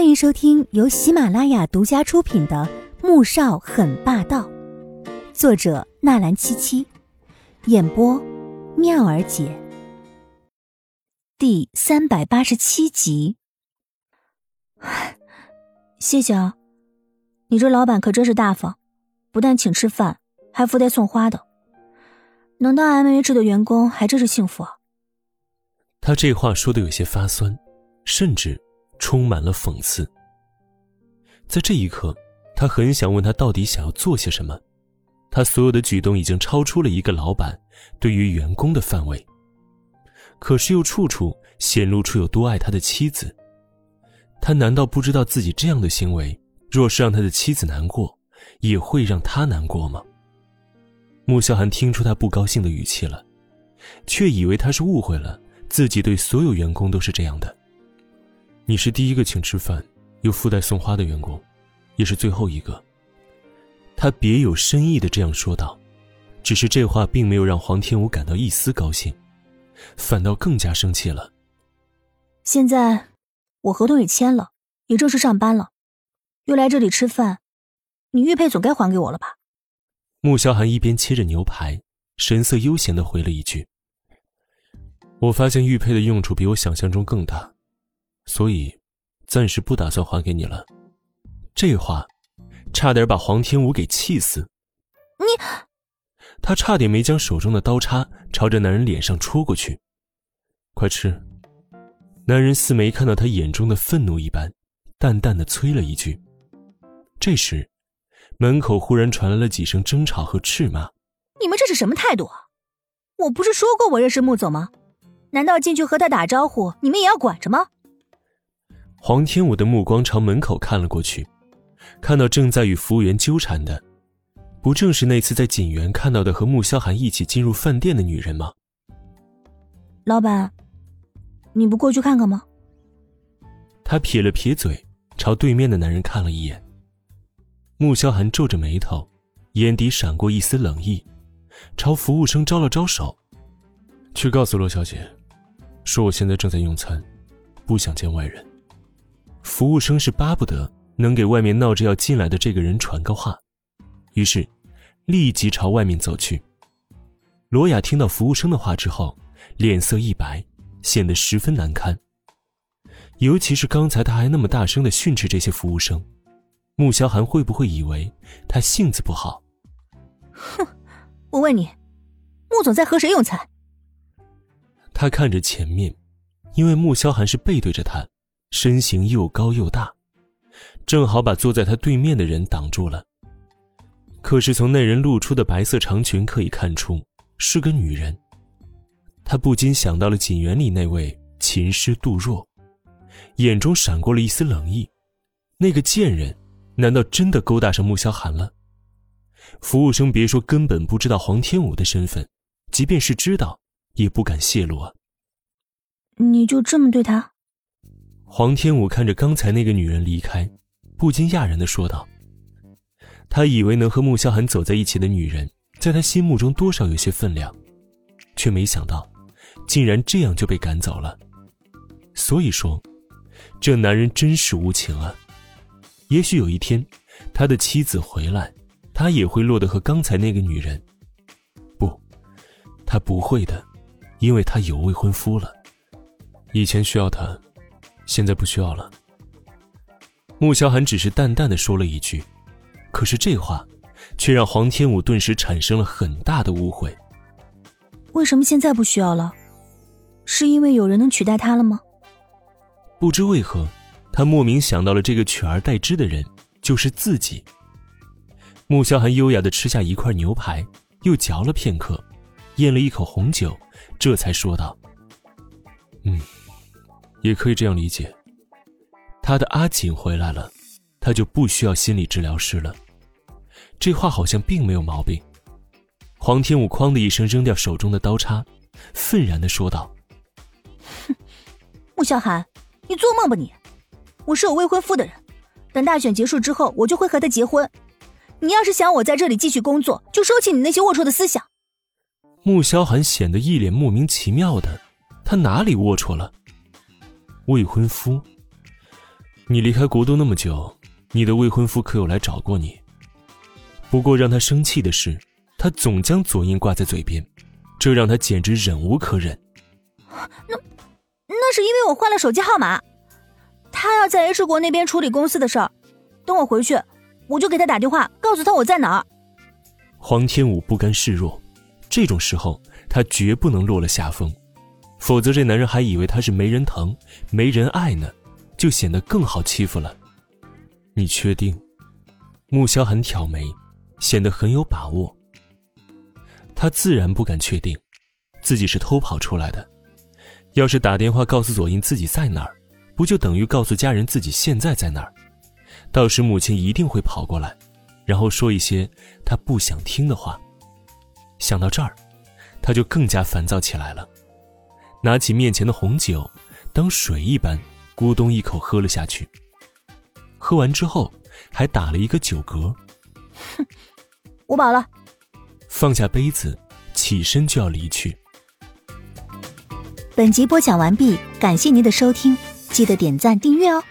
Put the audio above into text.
欢迎收听由喜马拉雅独家出品的《穆少很霸道》，作者纳兰七七，演播妙儿姐。第三百八十七集。谢谢啊，你这老板可真是大方，不但请吃饭，还附带送花的。能当 M H 的员工还真是幸福啊。他这话说的有些发酸，甚至充满了讽刺。在这一刻，他很想问他到底想要做些什么。他所有的举动已经超出了一个老板对于员工的范围，可是又处处显露出有多爱他的妻子。他难道不知道自己这样的行为，若是让他的妻子难过，也会让他难过吗？穆萧寒听出他不高兴的语气了，却以为他是误会了。自己对所有员工都是这样的。你是第一个请吃饭又附带送花的员工，也是最后一个。他别有深意的这样说道，只是这话并没有让黄天武感到一丝高兴，反倒更加生气了。现在我合同也签了，也正式上班了，又来这里吃饭，你玉佩总该还给我了吧？穆萧寒一边切着牛排，神色悠闲的回了一句。我发现玉佩的用处比我想象中更大，所以暂时不打算还给你了。这话差点把黄天武给气死。你，他差点没将手中的刀叉朝着男人脸上戳过去。快吃！男人似没看到他眼中的愤怒一般，淡淡的催了一句。这时，门口忽然传来了几声争吵和斥骂：“你们这是什么态度啊？我不是说过我认识穆总吗？”难道进去和他打招呼，你们也要管着吗？黄天武的目光朝门口看了过去，看到正在与服务员纠缠的，不正是那次在锦园看到的和穆萧寒一起进入饭店的女人吗？老板，你不过去看看吗？他撇了撇嘴，朝对面的男人看了一眼。穆萧寒皱着眉头，眼底闪过一丝冷意，朝服务生招了招手，去告诉罗小姐。说我现在正在用餐，不想见外人。服务生是巴不得能给外面闹着要进来的这个人传个话，于是立即朝外面走去。罗雅听到服务生的话之后，脸色一白，显得十分难堪。尤其是刚才他还那么大声的训斥这些服务生，穆萧寒会不会以为他性子不好？哼，我问你，穆总在和谁用餐？他看着前面，因为穆萧寒是背对着他，身形又高又大，正好把坐在他对面的人挡住了。可是从那人露出的白色长裙可以看出是个女人。他不禁想到了锦园里那位琴师杜若，眼中闪过了一丝冷意。那个贱人，难道真的勾搭上穆萧寒了？服务生别说根本不知道黄天武的身份，即便是知道。也不敢泄露啊！你就这么对他？黄天武看着刚才那个女人离开，不禁讶然的说道：“他以为能和穆萧寒走在一起的女人，在他心目中多少有些分量，却没想到，竟然这样就被赶走了。所以说，这男人真是无情啊！也许有一天，他的妻子回来，他也会落得和刚才那个女人。不，他不会的。”因为他有未婚夫了，以前需要他，现在不需要了。穆萧寒只是淡淡的说了一句，可是这话，却让黄天武顿时产生了很大的误会。为什么现在不需要了？是因为有人能取代他了吗？不知为何，他莫名想到了这个取而代之的人就是自己。穆萧寒优雅的吃下一块牛排，又嚼了片刻，咽了一口红酒。这才说道：“嗯，也可以这样理解。他的阿锦回来了，他就不需要心理治疗师了。这话好像并没有毛病。”黄天武哐的一声扔掉手中的刀叉，愤然的说道：“哼，穆萧寒，你做梦吧你！我是有未婚夫的人，等大选结束之后，我就会和他结婚。你要是想我在这里继续工作，就收起你那些龌龊的思想。”穆萧寒显得一脸莫名其妙的，他哪里龌龊了？未婚夫？你离开国都那么久，你的未婚夫可有来找过你？不过让他生气的是，他总将左印挂在嘴边，这让他简直忍无可忍。那，那是因为我换了手机号码。他要在 H 国那边处理公司的事儿，等我回去，我就给他打电话，告诉他我在哪儿。黄天武不甘示弱，这种时候他绝不能落了下风，否则这男人还以为他是没人疼、没人爱呢，就显得更好欺负了。你确定？穆萧寒挑眉，显得很有把握。他自然不敢确定，自己是偷跑出来的。要是打电话告诉左英自己在哪儿。不就等于告诉家人自己现在在哪儿？到时母亲一定会跑过来，然后说一些他不想听的话。想到这儿，他就更加烦躁起来了。拿起面前的红酒，当水一般咕咚一口喝了下去。喝完之后，还打了一个酒嗝。哼，我饱了。放下杯子，起身就要离去。本集播讲完毕，感谢您的收听。记得点赞订阅哦。